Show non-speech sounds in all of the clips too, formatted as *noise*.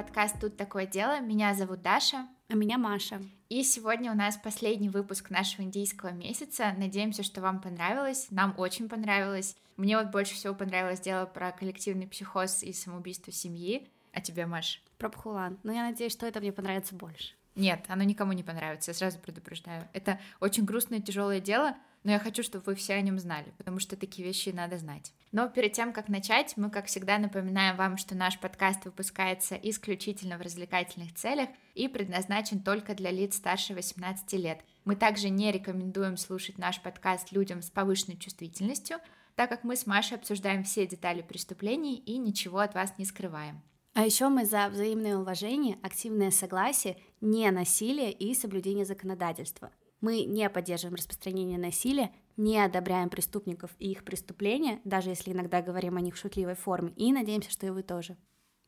подкаст «Тут такое дело». Меня зовут Даша. А меня Маша. И сегодня у нас последний выпуск нашего индийского месяца. Надеемся, что вам понравилось. Нам очень понравилось. Мне вот больше всего понравилось дело про коллективный психоз и самоубийство семьи. А тебе, Маш? Про Пхулан. Но я надеюсь, что это мне понравится больше. Нет, оно никому не понравится, я сразу предупреждаю. Это очень грустное, тяжелое дело, но я хочу, чтобы вы все о нем знали, потому что такие вещи надо знать. Но перед тем, как начать, мы, как всегда, напоминаем вам, что наш подкаст выпускается исключительно в развлекательных целях и предназначен только для лиц старше 18 лет. Мы также не рекомендуем слушать наш подкаст людям с повышенной чувствительностью, так как мы с Машей обсуждаем все детали преступлений и ничего от вас не скрываем. А еще мы за взаимное уважение, активное согласие, не насилие и соблюдение законодательства. Мы не поддерживаем распространение насилия, не одобряем преступников и их преступления, даже если иногда говорим о них в шутливой форме, и надеемся, что и вы тоже.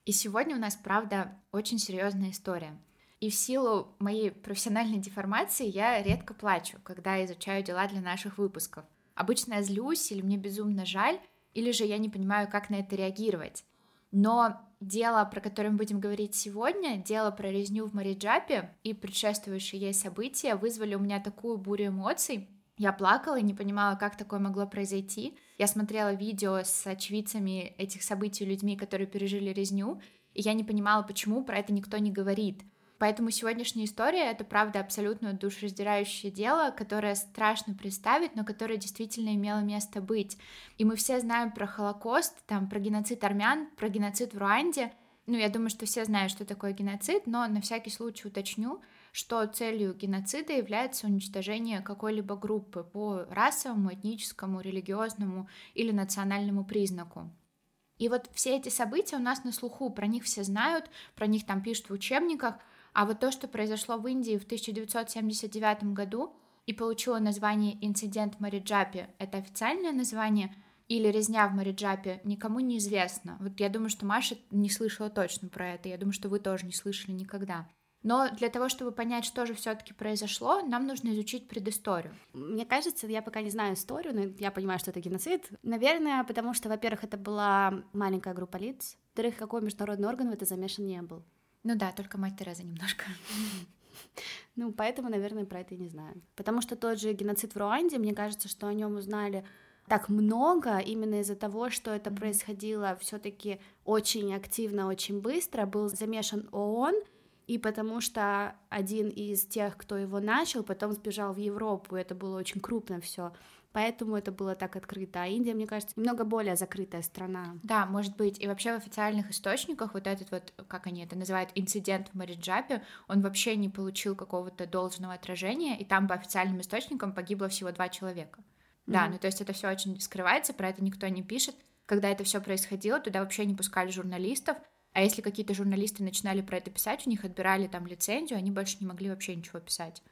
И сегодня у нас, правда, очень серьезная история. И в силу моей профессиональной деформации я редко плачу, когда изучаю дела для наших выпусков. Обычно я злюсь или мне безумно жаль, или же я не понимаю, как на это реагировать. Но дело, про которое мы будем говорить сегодня, дело про резню в Мариджапе и предшествующие ей события вызвали у меня такую бурю эмоций. Я плакала и не понимала, как такое могло произойти. Я смотрела видео с очевидцами этих событий, людьми, которые пережили резню, и я не понимала, почему про это никто не говорит. Поэтому сегодняшняя история — это, правда, абсолютно душераздирающее дело, которое страшно представить, но которое действительно имело место быть. И мы все знаем про Холокост, там, про геноцид армян, про геноцид в Руанде. Ну, я думаю, что все знают, что такое геноцид, но на всякий случай уточню, что целью геноцида является уничтожение какой-либо группы по расовому, этническому, религиозному или национальному признаку. И вот все эти события у нас на слуху, про них все знают, про них там пишут в учебниках — а вот то, что произошло в Индии в 1979 году и получило название «Инцидент в Мариджапе», это официальное название, или «Резня в Мариджапе», никому не известно. Вот я думаю, что Маша не слышала точно про это, я думаю, что вы тоже не слышали никогда. Но для того, чтобы понять, что же все-таки произошло, нам нужно изучить предысторию. Мне кажется, я пока не знаю историю, но я понимаю, что это геноцид. Наверное, потому что, во-первых, это была маленькая группа лиц, во-вторых, какой международный орган в это замешан не был. Ну да, только мать Тереза немножко. *laughs* Ну, поэтому, наверное, про это и не знаю. Потому что тот же геноцид в Руанде, мне кажется, что о нем узнали так много именно из-за того, что это происходило все-таки очень активно, очень быстро, был замешан ООН, и потому что один из тех, кто его начал, потом сбежал в Европу, это было очень крупно все поэтому это было так открыто. А Индия, мне кажется, немного более закрытая страна. Да, может быть. И вообще в официальных источниках вот этот вот, как они это называют, инцидент в Мариджапе, он вообще не получил какого-то должного отражения, и там по официальным источникам погибло всего два человека. Mm-hmm. Да, ну то есть это все очень скрывается, про это никто не пишет. Когда это все происходило, туда вообще не пускали журналистов, а если какие-то журналисты начинали про это писать, у них отбирали там лицензию, они больше не могли вообще ничего писать.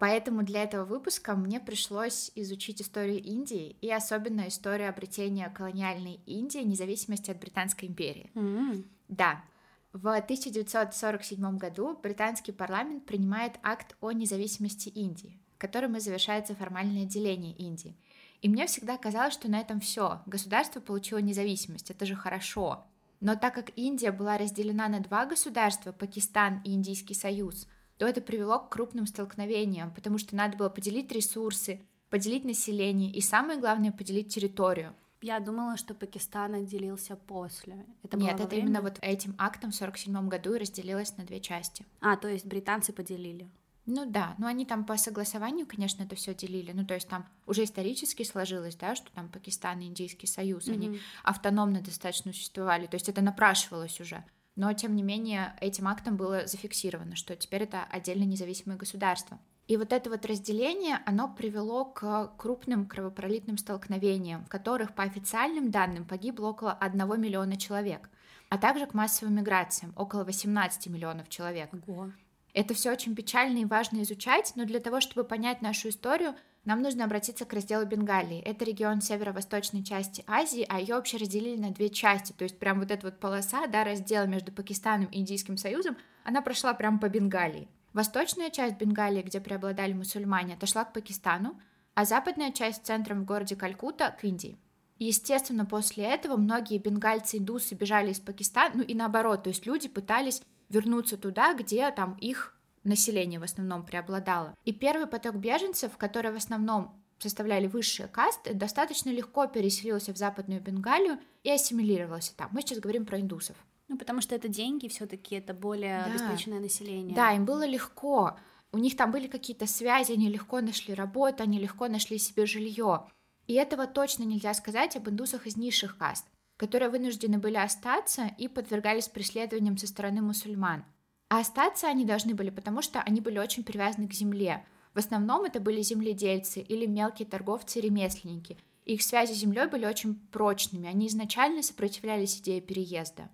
Поэтому для этого выпуска мне пришлось изучить историю Индии и особенно историю обретения колониальной Индии независимости от Британской империи. Mm-hmm. Да. В 1947 году британский парламент принимает акт о независимости Индии, которым и завершается формальное деление Индии. И мне всегда казалось, что на этом все. Государство получило независимость, это же хорошо. Но так как Индия была разделена на два государства, Пакистан и Индийский союз, то это привело к крупным столкновениям, потому что надо было поделить ресурсы, поделить население и, самое главное, поделить территорию. Я думала, что Пакистан отделился после. Это Нет, это время? именно вот этим актом в 47 году и разделилось на две части. А, то есть британцы поделили. Ну да, ну они там по согласованию, конечно, это все делили. Ну то есть там уже исторически сложилось, да, что там Пакистан и Индийский союз, mm-hmm. они автономно достаточно существовали. То есть это напрашивалось уже но тем не менее этим актом было зафиксировано, что теперь это отдельно независимое государство. И вот это вот разделение, оно привело к крупным кровопролитным столкновениям, в которых по официальным данным погибло около 1 миллиона человек, а также к массовым миграциям, около 18 миллионов человек. Ого. Это все очень печально и важно изучать, но для того, чтобы понять нашу историю, нам нужно обратиться к разделу Бенгалии. Это регион северо-восточной части Азии, а ее вообще разделили на две части. То есть прям вот эта вот полоса, да, раздела между Пакистаном и Индийским Союзом, она прошла прям по Бенгалии. Восточная часть Бенгалии, где преобладали мусульмане, отошла к Пакистану, а западная часть центром в городе Калькутта к Индии. естественно, после этого многие бенгальцы-индусы бежали из Пакистана, ну и наоборот, то есть люди пытались вернуться туда, где там их население в основном преобладало. И первый поток беженцев, которые в основном составляли высшие касты, достаточно легко переселился в Западную Бенгалию и ассимилировался там. Мы сейчас говорим про индусов. Ну, потому что это деньги, все-таки это более да. обеспеченное население. Да, им было легко. У них там были какие-то связи, они легко нашли работу, они легко нашли себе жилье. И этого точно нельзя сказать об индусах из низших каст, которые вынуждены были остаться и подвергались преследованиям со стороны мусульман. А остаться они должны были, потому что они были очень привязаны к земле. В основном это были земледельцы или мелкие торговцы-ремесленники. Их связи с землей были очень прочными, они изначально сопротивлялись идее переезда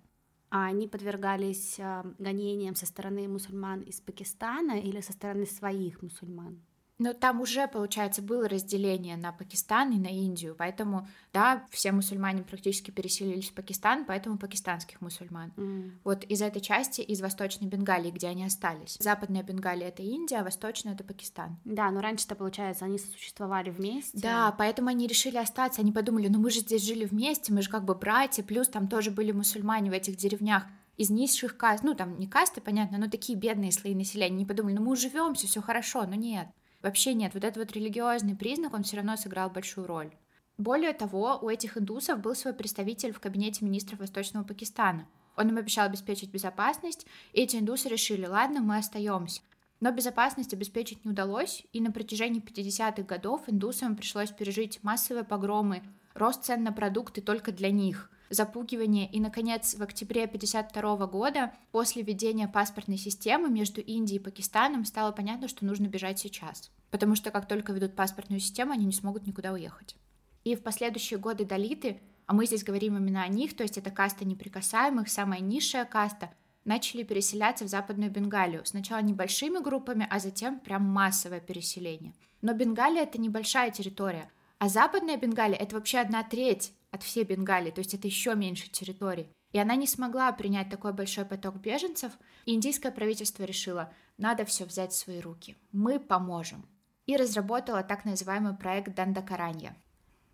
а они подвергались э, гонениям со стороны мусульман из Пакистана или со стороны своих мусульман? Но там уже, получается, было разделение на Пакистан и на Индию, поэтому, да, все мусульмане практически переселились в Пакистан, поэтому пакистанских мусульман. Mm. Вот из этой части, из Восточной Бенгалии, где они остались. Западная Бенгалия — это Индия, а Восточная — это Пакистан. Да, но раньше-то, получается, они сосуществовали вместе. Да, поэтому они решили остаться, они подумали, ну мы же здесь жили вместе, мы же как бы братья, плюс там тоже были мусульмане в этих деревнях из низших каст, ну там не касты, понятно, но такие бедные слои населения, не подумали, ну мы уживемся, все хорошо, но нет. Вообще нет, вот этот вот религиозный признак, он все равно сыграл большую роль. Более того, у этих индусов был свой представитель в кабинете министров Восточного Пакистана. Он им обещал обеспечить безопасность, и эти индусы решили, ладно, мы остаемся. Но безопасность обеспечить не удалось, и на протяжении 50-х годов индусам пришлось пережить массовые погромы, рост цен на продукты только для них – запугивание. И, наконец, в октябре 1952 года, после введения паспортной системы между Индией и Пакистаном, стало понятно, что нужно бежать сейчас. Потому что как только ведут паспортную систему, они не смогут никуда уехать. И в последующие годы долиты, а мы здесь говорим именно о них, то есть это каста неприкасаемых, самая низшая каста, начали переселяться в Западную Бенгалию. Сначала небольшими группами, а затем прям массовое переселение. Но Бенгалия — это небольшая территория, а Западная Бенгалия — это вообще одна треть от всей Бенгалии, то есть это еще меньше территорий. И она не смогла принять такой большой поток беженцев, и индийское правительство решило, надо все взять в свои руки, мы поможем. И разработала так называемый проект Дандакаранья.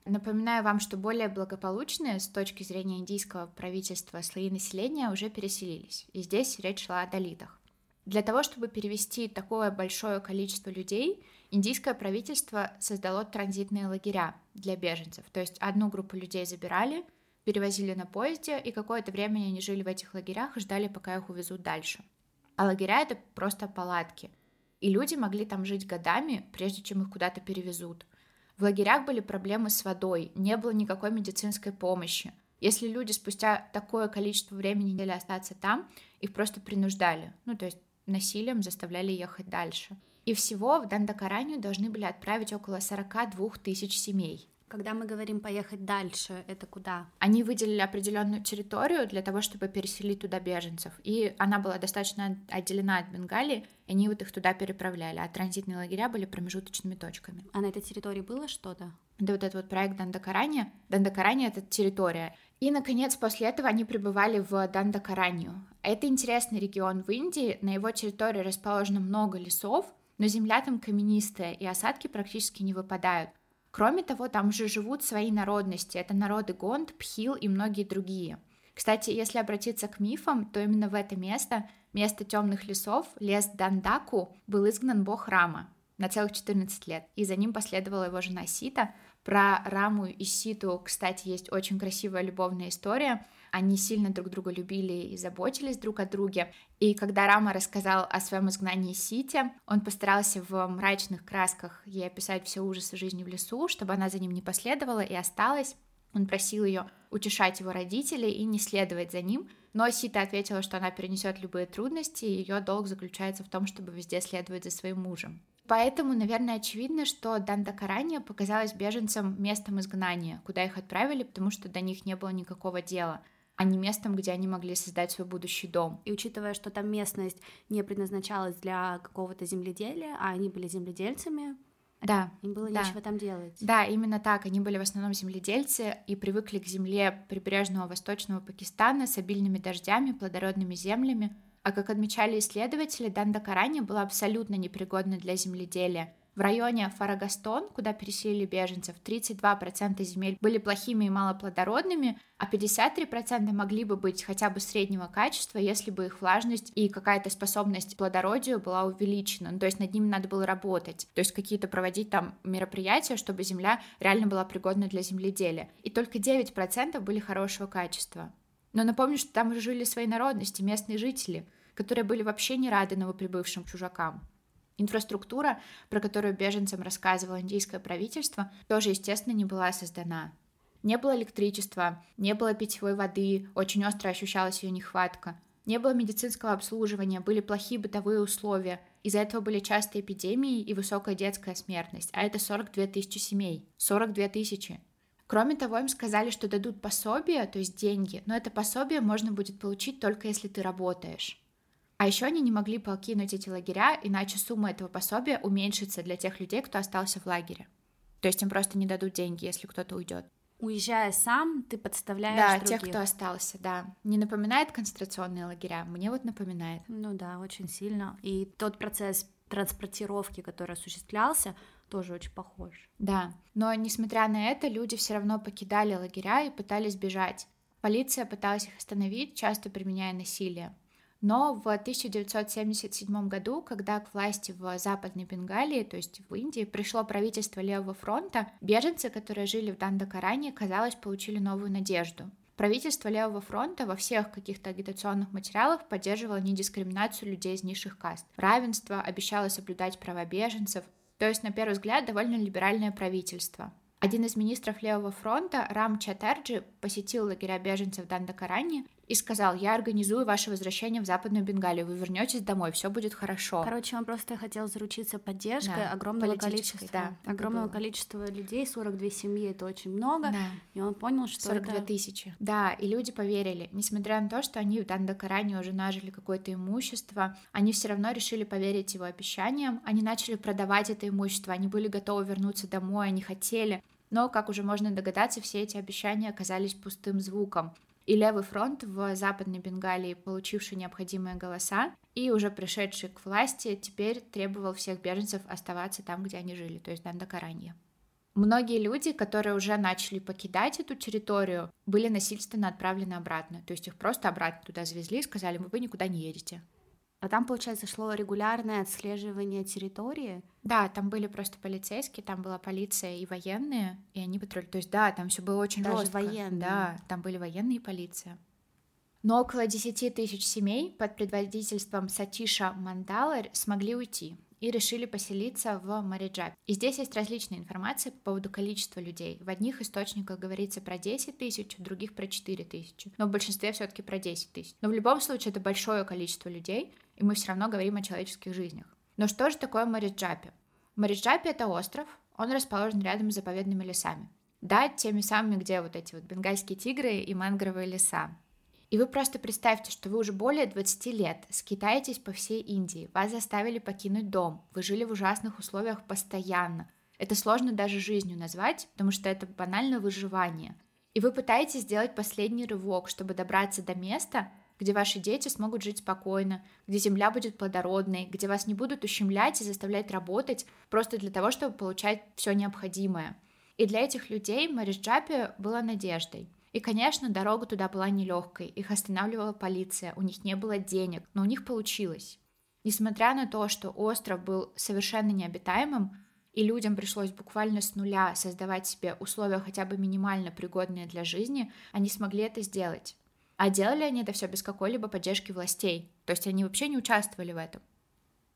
Напоминаю вам, что более благополучные с точки зрения индийского правительства слои населения уже переселились, и здесь речь шла о долитах. Для того, чтобы перевести такое большое количество людей, индийское правительство создало транзитные лагеря для беженцев. То есть одну группу людей забирали, перевозили на поезде, и какое-то время они жили в этих лагерях и ждали, пока их увезут дальше. А лагеря — это просто палатки. И люди могли там жить годами, прежде чем их куда-то перевезут. В лагерях были проблемы с водой, не было никакой медицинской помощи. Если люди спустя такое количество времени не хотели остаться там, их просто принуждали. Ну, то есть насилием заставляли ехать дальше. И всего в Дандакаранию должны были отправить около 42 тысяч семей. Когда мы говорим поехать дальше, это куда? Они выделили определенную территорию для того, чтобы переселить туда беженцев. И она была достаточно отделена от Бенгалии, и они вот их туда переправляли. А транзитные лагеря были промежуточными точками. А на этой территории было что-то? Да, вот этот вот проект Дандакарани. Дандакарани — это территория. И, наконец, после этого они прибывали в Дандакаранию. Это интересный регион в Индии. На его территории расположено много лесов, но земля там каменистая, и осадки практически не выпадают. Кроме того, там же живут свои народности. Это народы Гонд, Пхил и многие другие. Кстати, если обратиться к мифам, то именно в это место, место темных лесов, лес Дандаку, был изгнан бог Рама на целых 14 лет, и за ним последовала его жена Сита. Про Раму и Ситу, кстати, есть очень красивая любовная история. Они сильно друг друга любили и заботились друг о друге. И когда Рама рассказал о своем изгнании Сити, он постарался в мрачных красках ей описать все ужасы жизни в лесу, чтобы она за ним не последовала и осталась. Он просил ее утешать его родителей и не следовать за ним, но Сита ответила, что она перенесет любые трудности, и ее долг заключается в том, чтобы везде следовать за своим мужем. Поэтому, наверное, очевидно, что Дандакарания показалась беженцам местом изгнания, куда их отправили, потому что до них не было никакого дела а не местом, где они могли создать свой будущий дом. И учитывая, что там местность не предназначалась для какого-то земледелия, а они были земледельцами, да, им было да. нечего там делать. Да, именно так. Они были в основном земледельцы и привыкли к земле прибрежного восточного Пакистана с обильными дождями, плодородными землями. А как отмечали исследователи, Дандакарани была абсолютно непригодна для земледелия. В районе Фарагастон, куда переселили беженцев, 32% земель были плохими и малоплодородными, а 53% могли бы быть хотя бы среднего качества, если бы их влажность и какая-то способность к плодородию была увеличена. Ну, то есть над ними надо было работать, то есть какие-то проводить там мероприятия, чтобы земля реально была пригодна для земледелия. И только 9% были хорошего качества. Но напомню, что там жили свои народности, местные жители, которые были вообще не рады новоприбывшим чужакам. Инфраструктура, про которую беженцам рассказывало индийское правительство, тоже, естественно, не была создана. Не было электричества, не было питьевой воды, очень остро ощущалась ее нехватка. Не было медицинского обслуживания, были плохие бытовые условия. Из-за этого были частые эпидемии и высокая детская смертность, а это 42 тысячи семей. 42 тысячи. Кроме того, им сказали, что дадут пособие, то есть деньги, но это пособие можно будет получить только если ты работаешь. А еще они не могли покинуть эти лагеря, иначе сумма этого пособия уменьшится для тех людей, кто остался в лагере. То есть им просто не дадут деньги, если кто-то уйдет. Уезжая сам, ты подставляешь Да, других. тех, кто остался, да. Не напоминает концентрационные лагеря? Мне вот напоминает. Ну да, очень сильно. И тот процесс транспортировки, который осуществлялся, тоже очень похож. Да, но несмотря на это, люди все равно покидали лагеря и пытались бежать. Полиция пыталась их остановить, часто применяя насилие. Но в 1977 году, когда к власти в Западной Бенгалии, то есть в Индии, пришло правительство Левого фронта, беженцы, которые жили в Дандакаране, казалось, получили новую надежду. Правительство Левого фронта во всех каких-то агитационных материалах поддерживало недискриминацию людей из низших каст. Равенство обещало соблюдать права беженцев, то есть, на первый взгляд, довольно либеральное правительство. Один из министров Левого фронта, Рам Чатарджи, посетил лагеря беженцев в Дандакаране и сказал, я организую ваше возвращение в Западную Бенгалию, вы вернетесь домой, все будет хорошо. Короче, он просто хотел заручиться поддержкой да, огромного количества, да, огромного количества людей, 42 семьи, это очень много, да. и он понял, что 42 это... тысячи. Да, и люди поверили, несмотря на то, что они в Дандакаране уже нажили какое-то имущество, они все равно решили поверить его обещаниям, они начали продавать это имущество, они были готовы вернуться домой, они хотели, но, как уже можно догадаться, все эти обещания оказались пустым звуком и Левый фронт в Западной Бенгалии, получивший необходимые голоса и уже пришедший к власти, теперь требовал всех беженцев оставаться там, где они жили, то есть Дандакаранье. Многие люди, которые уже начали покидать эту территорию, были насильственно отправлены обратно. То есть их просто обратно туда завезли и сказали, вы никуда не едете. А там, получается, шло регулярное отслеживание территории? Да, там были просто полицейские, там была полиция и военные, и они патруль. То есть, да, там все было очень Даже жестко. военные. Да, там были военные и полиция. Но около 10 тысяч семей под предводительством Сатиша Мандалар смогли уйти и решили поселиться в Мариджапе. И здесь есть различная информация по поводу количества людей. В одних источниках говорится про 10 тысяч, в других про 4 тысячи, но в большинстве все-таки про 10 тысяч. Но в любом случае это большое количество людей, и мы все равно говорим о человеческих жизнях. Но что же такое Мариджапи? Мариджапи — это остров, он расположен рядом с заповедными лесами. Да, теми самыми, где вот эти вот бенгальские тигры и мангровые леса. И вы просто представьте, что вы уже более 20 лет скитаетесь по всей Индии, вас заставили покинуть дом, вы жили в ужасных условиях постоянно. Это сложно даже жизнью назвать, потому что это банально выживание. И вы пытаетесь сделать последний рывок, чтобы добраться до места, где ваши дети смогут жить спокойно, где земля будет плодородной, где вас не будут ущемлять и заставлять работать просто для того, чтобы получать все необходимое. И для этих людей Мариджапи была надеждой. И, конечно, дорога туда была нелегкой, их останавливала полиция, у них не было денег, но у них получилось. Несмотря на то, что остров был совершенно необитаемым, и людям пришлось буквально с нуля создавать себе условия хотя бы минимально пригодные для жизни, они смогли это сделать. А делали они это все без какой-либо поддержки властей, то есть они вообще не участвовали в этом.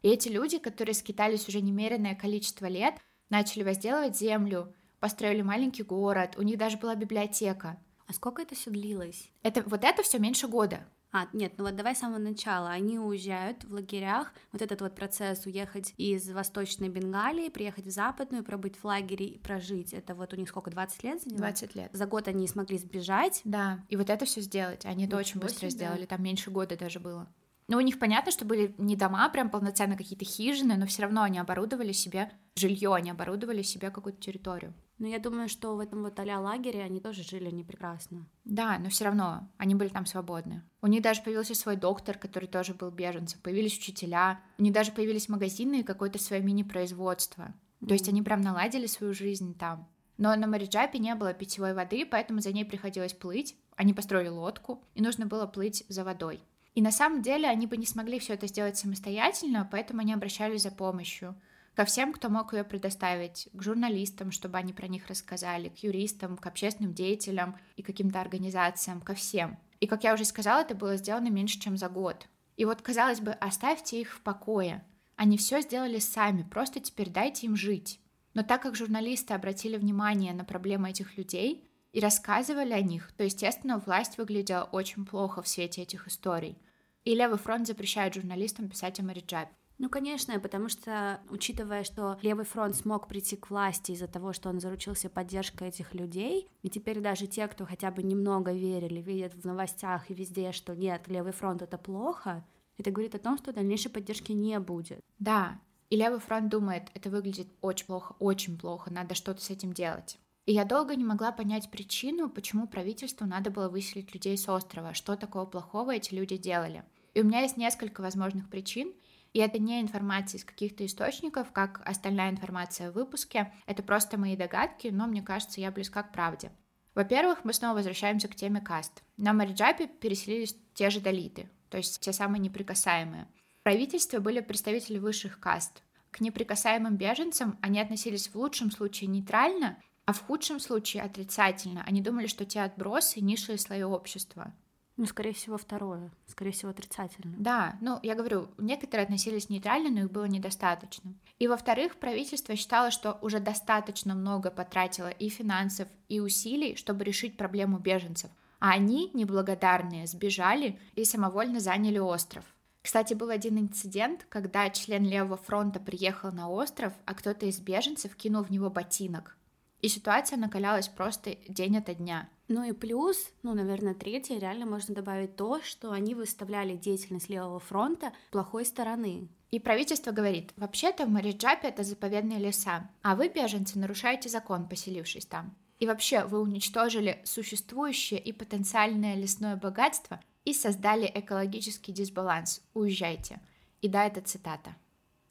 И эти люди, которые скитались уже немеренное количество лет, начали возделывать землю, построили маленький город, у них даже была библиотека. А сколько это все длилось? Это, вот это все меньше года. А, нет, ну вот давай с самого начала. Они уезжают в лагерях, вот этот вот процесс уехать из Восточной Бенгалии, приехать в Западную, пробыть в лагере и прожить. Это вот у них сколько, 20 лет заняло? 20 лет. За год они смогли сбежать. Да, и вот это все сделать. Они это очень быстро сделали, там меньше года даже было. Ну, у них понятно, что были не дома, прям полноценно какие-то хижины, но все равно они оборудовали себе жилье, они оборудовали себе какую-то территорию. Но я думаю, что в этом вот а лагере они тоже жили не прекрасно. Да, но все равно они были там свободны. У них даже появился свой доктор, который тоже был беженцем, появились учителя, у них даже появились магазины и какое-то свое мини-производство. То есть они прям наладили свою жизнь там. Но на Мариджапе не было питьевой воды, поэтому за ней приходилось плыть. Они построили лодку, и нужно было плыть за водой. И на самом деле они бы не смогли все это сделать самостоятельно, поэтому они обращались за помощью ко всем, кто мог ее предоставить, к журналистам, чтобы они про них рассказали, к юристам, к общественным деятелям и каким-то организациям, ко всем. И, как я уже сказала, это было сделано меньше, чем за год. И вот, казалось бы, оставьте их в покое. Они все сделали сами, просто теперь дайте им жить. Но так как журналисты обратили внимание на проблемы этих людей и рассказывали о них, то, естественно, власть выглядела очень плохо в свете этих историй. И Левый фронт запрещает журналистам писать о Мариджабе. Ну, конечно, потому что, учитывая, что Левый фронт смог прийти к власти из-за того, что он заручился поддержкой этих людей, и теперь даже те, кто хотя бы немного верили, видят в новостях и везде, что нет, Левый фронт это плохо, это говорит о том, что дальнейшей поддержки не будет. Да, и Левый фронт думает, это выглядит очень плохо, очень плохо, надо что-то с этим делать. И я долго не могла понять причину, почему правительству надо было выселить людей с острова, что такого плохого эти люди делали. И у меня есть несколько возможных причин, и это не информация из каких-то источников, как остальная информация в выпуске. Это просто мои догадки, но мне кажется, я близка к правде. Во-первых, мы снова возвращаемся к теме каст. На Мариджапе переселились те же долиты, то есть те самые неприкасаемые. В правительстве были представители высших каст. К неприкасаемым беженцам они относились в лучшем случае нейтрально, а в худшем случае отрицательно. Они думали, что те отбросы — низшие слои общества. Ну, скорее всего, второе. Скорее всего, отрицательно. Да, ну, я говорю, некоторые относились нейтрально, но их было недостаточно. И, во-вторых, правительство считало, что уже достаточно много потратило и финансов, и усилий, чтобы решить проблему беженцев. А они, неблагодарные, сбежали и самовольно заняли остров. Кстати, был один инцидент, когда член Левого фронта приехал на остров, а кто-то из беженцев кинул в него ботинок. И ситуация накалялась просто день ото дня. Ну и плюс, ну, наверное, третье, реально можно добавить то, что они выставляли деятельность Левого фронта плохой стороны. И правительство говорит, вообще-то в Мариджапе это заповедные леса, а вы, беженцы, нарушаете закон, поселившись там. И вообще вы уничтожили существующее и потенциальное лесное богатство и создали экологический дисбаланс. Уезжайте. И да, это цитата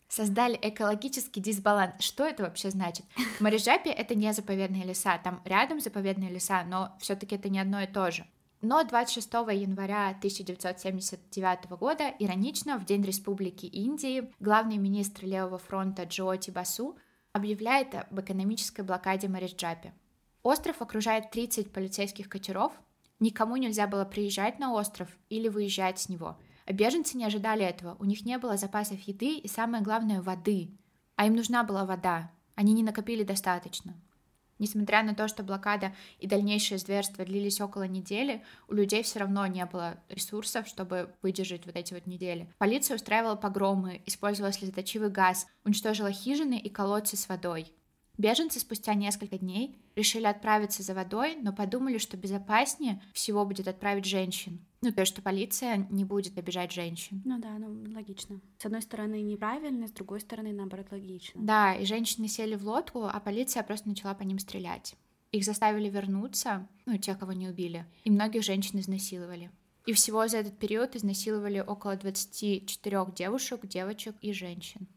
создали экологический дисбаланс. Что это вообще значит? В это не заповедные леса, там рядом заповедные леса, но все-таки это не одно и то же. Но 26 января 1979 года, иронично, в День Республики Индии, главный министр Левого фронта Джоти Басу объявляет об экономической блокаде Мариджапе. Остров окружает 30 полицейских катеров, никому нельзя было приезжать на остров или выезжать с него – беженцы не ожидали этого. У них не было запасов еды и, самое главное, воды. А им нужна была вода. Они не накопили достаточно. Несмотря на то, что блокада и дальнейшие зверства длились около недели, у людей все равно не было ресурсов, чтобы выдержать вот эти вот недели. Полиция устраивала погромы, использовала слезоточивый газ, уничтожила хижины и колодцы с водой. Беженцы спустя несколько дней решили отправиться за водой, но подумали, что безопаснее всего будет отправить женщин. Ну, то есть, что полиция не будет обижать женщин. Ну да, ну логично. С одной стороны неправильно, с другой стороны, наоборот, логично. Да, и женщины сели в лодку, а полиция просто начала по ним стрелять. Их заставили вернуться, ну, те, кого не убили, и многих женщин изнасиловали. И всего за этот период изнасиловали около 24 девушек, девочек и женщин.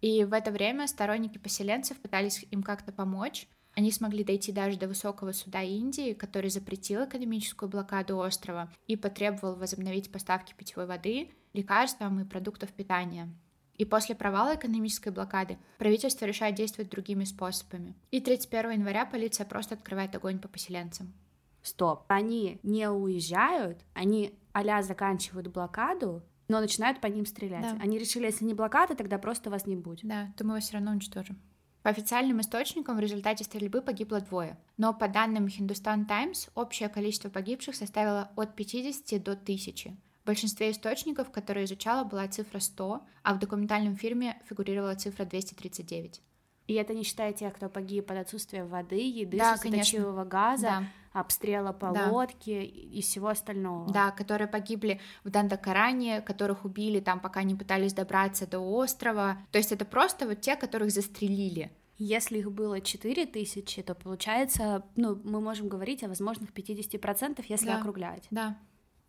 И в это время сторонники поселенцев пытались им как-то помочь. Они смогли дойти даже до высокого суда Индии, который запретил экономическую блокаду острова и потребовал возобновить поставки питьевой воды, лекарствам и продуктов питания. И после провала экономической блокады правительство решает действовать другими способами. И 31 января полиция просто открывает огонь по поселенцам. Стоп, они не уезжают, они а заканчивают блокаду, но начинают по ним стрелять. Да. Они решили, если не блокада, тогда просто вас не будет. Да, то мы вас все равно уничтожим. По официальным источникам в результате стрельбы погибло двое, но по данным Hindustan Times общее количество погибших составило от 50 до 1000. В большинстве источников, которые изучала, была цифра 100, а в документальном фильме фигурировала цифра 239. И это не считая тех, кто погиб под отсутствием воды, еды, да, слезоточивого газа, да. Обстрела по да. лодке и всего остального. Да, которые погибли в Дандакаране, которых убили там, пока не пытались добраться до острова. То есть это просто вот те, которых застрелили. Если их было 4 тысячи, то получается, ну, мы можем говорить о возможных 50%, если да. округлять. Да.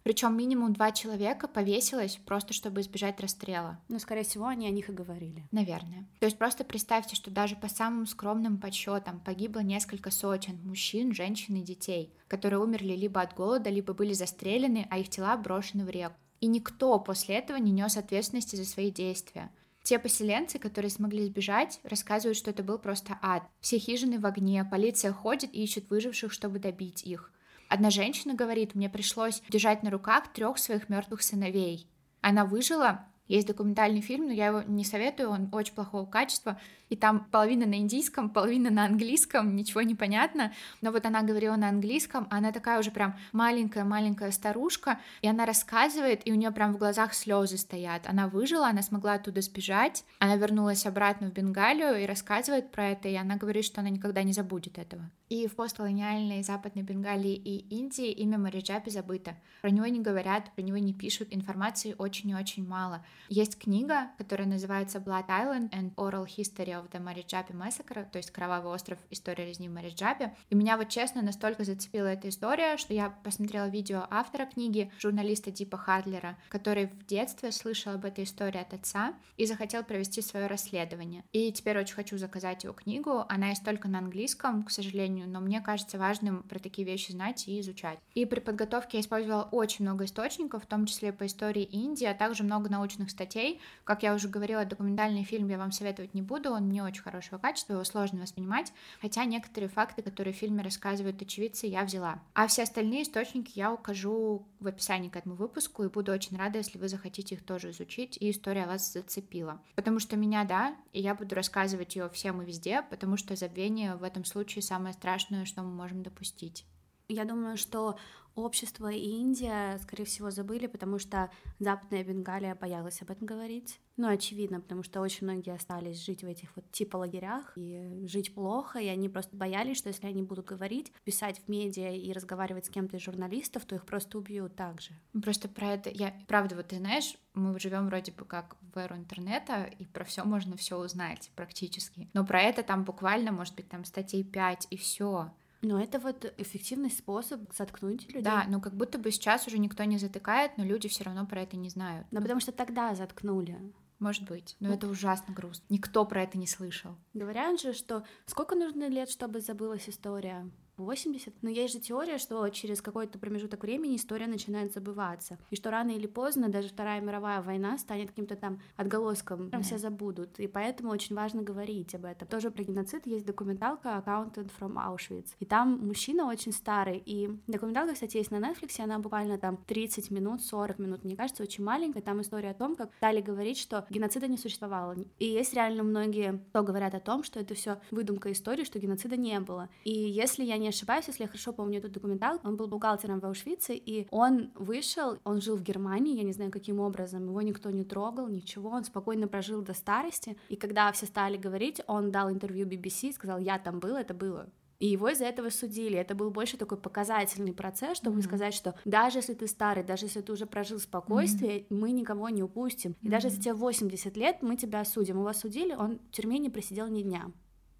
Причем минимум два человека повесилось просто, чтобы избежать расстрела. Ну, скорее всего, они о них и говорили. Наверное. То есть просто представьте, что даже по самым скромным подсчетам погибло несколько сотен мужчин, женщин и детей, которые умерли либо от голода, либо были застрелены, а их тела брошены в реку. И никто после этого не нес ответственности за свои действия. Те поселенцы, которые смогли сбежать, рассказывают, что это был просто ад. Все хижины в огне, полиция ходит и ищет выживших, чтобы добить их. Одна женщина говорит, мне пришлось держать на руках трех своих мертвых сыновей. Она выжила, есть документальный фильм, но я его не советую, он очень плохого качества и там половина на индийском, половина на английском, ничего не понятно, но вот она говорила на английском, она такая уже прям маленькая-маленькая старушка, и она рассказывает, и у нее прям в глазах слезы стоят. Она выжила, она смогла оттуда сбежать, она вернулась обратно в Бенгалию и рассказывает про это, и она говорит, что она никогда не забудет этого. И в постколониальной Западной Бенгалии и Индии имя Мариджапи забыто. Про него не говорят, про него не пишут, информации очень и очень мало. Есть книга, которая называется Blood Island and Oral History of the Мариджапи Massacre, то есть Кровавый остров, история резни в Мариджапе. И меня вот честно настолько зацепила эта история, что я посмотрела видео автора книги, журналиста Дипа Хардлера, который в детстве слышал об этой истории от отца и захотел провести свое расследование. И теперь очень хочу заказать его книгу. Она есть только на английском, к сожалению, но мне кажется важным про такие вещи знать и изучать. И при подготовке я использовала очень много источников, в том числе по истории Индии, а также много научных статей. Как я уже говорила, документальный фильм я вам советовать не буду, он не очень хорошего качества, его сложно воспринимать, хотя некоторые факты, которые в фильме рассказывают очевидцы, я взяла. А все остальные источники я укажу в описании к этому выпуску, и буду очень рада, если вы захотите их тоже изучить, и история вас зацепила. Потому что меня, да, и я буду рассказывать ее всем и везде, потому что забвение в этом случае самое страшное, что мы можем допустить. Я думаю, что общество и Индия, скорее всего, забыли, потому что Западная Бенгалия боялась об этом говорить. Ну, очевидно, потому что очень многие остались жить в этих вот типа лагерях и жить плохо, и они просто боялись, что если они будут говорить, писать в медиа и разговаривать с кем-то из журналистов, то их просто убьют так же. Просто про это я, правда, вот ты знаешь, мы живем вроде бы как в эру интернета, и про все можно все узнать практически. Но про это там буквально, может быть, там статей 5 и все. Но это вот эффективный способ заткнуть людей. Да, ну как будто бы сейчас уже никто не затыкает, но люди все равно про это не знают. Но потому что тогда заткнули. Может быть, но ну, это ужасно грустно. Никто про это не слышал. Говорят же, что сколько нужно лет, чтобы забылась история? 80. Но есть же теория, что через какой-то промежуток времени история начинает забываться. И что рано или поздно даже Вторая мировая война станет каким-то там отголоском, там yeah. все забудут. И поэтому очень важно говорить об этом. Тоже про геноцид есть документалка Accountant from Auschwitz. И там мужчина очень старый. И документалка, кстати, есть на Netflix, она буквально там 30 минут, 40 минут, мне кажется, очень маленькая. Там история о том, как стали говорить, что геноцида не существовало. И есть реально многие, кто говорят о том, что это все выдумка истории, что геноцида не было. И если я не не ошибаюсь, если я хорошо помню этот документал, он был бухгалтером в Аушвице, и он вышел, он жил в Германии, я не знаю, каким образом, его никто не трогал, ничего, он спокойно прожил до старости, и когда все стали говорить, он дал интервью BBC, сказал, я там был, это было. И его из-за этого судили. Это был больше такой показательный процесс, чтобы mm-hmm. сказать, что даже если ты старый, даже если ты уже прожил спокойствие, mm-hmm. мы никого не упустим. И mm-hmm. даже если тебе 80 лет, мы тебя осудим. Его судили, он в тюрьме не просидел ни дня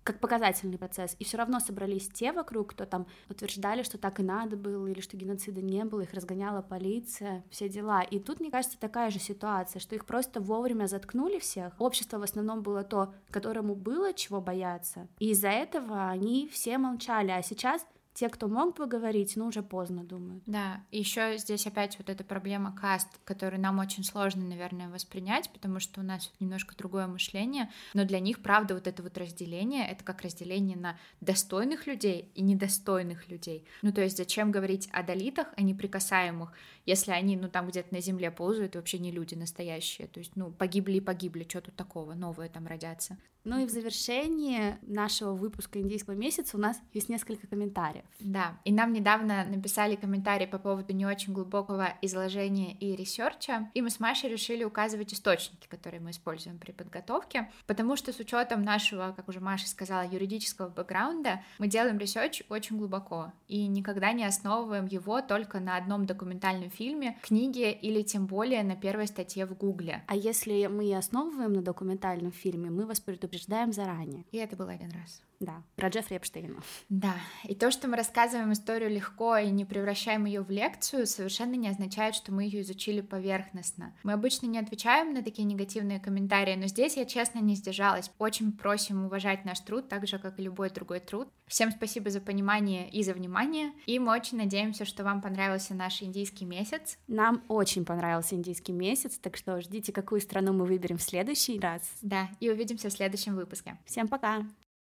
как показательный процесс. И все равно собрались те вокруг, кто там утверждали, что так и надо было, или что геноцида не было, их разгоняла полиция, все дела. И тут, мне кажется, такая же ситуация, что их просто вовремя заткнули всех. Общество в основном было то, которому было чего бояться. И из-за этого они все молчали. А сейчас те, кто мог бы говорить, ну, уже поздно думают. Да, еще здесь опять вот эта проблема каст, которую нам очень сложно, наверное, воспринять, потому что у нас немножко другое мышление, но для них, правда, вот это вот разделение, это как разделение на достойных людей и недостойных людей. Ну, то есть зачем говорить о долитах, о неприкасаемых, если они, ну, там где-то на земле ползают, вообще не люди настоящие, то есть, ну, погибли и погибли, что тут такого, новые там родятся. Ну и в завершении нашего выпуска индийского месяца у нас есть несколько комментариев. Да, и нам недавно написали комментарии по поводу не очень глубокого изложения и research а, и мы с Машей решили указывать источники, которые мы используем при подготовке, потому что с учетом нашего, как уже Маша сказала, юридического бэкграунда, мы делаем research очень глубоко и никогда не основываем его только на одном документальном фильме, книге или тем более на первой статье в Гугле. А если мы и основываем на документальном фильме, мы вас предупреждаем заранее. И это был один раз. Да, про Джеффри Эпштейна. Да, и то, что мы рассказываем историю легко и не превращаем ее в лекцию, совершенно не означает, что мы ее изучили поверхностно. Мы обычно не отвечаем на такие негативные комментарии, но здесь я честно не сдержалась. Очень просим уважать наш труд, так же, как и любой другой труд. Всем спасибо за понимание и за внимание, и мы очень надеемся, что вам понравился наш индийский месяц. Нам очень понравился индийский месяц, так что ждите, какую страну мы выберем в следующий раз. Да, и увидимся в следующем выпуске. Всем пока!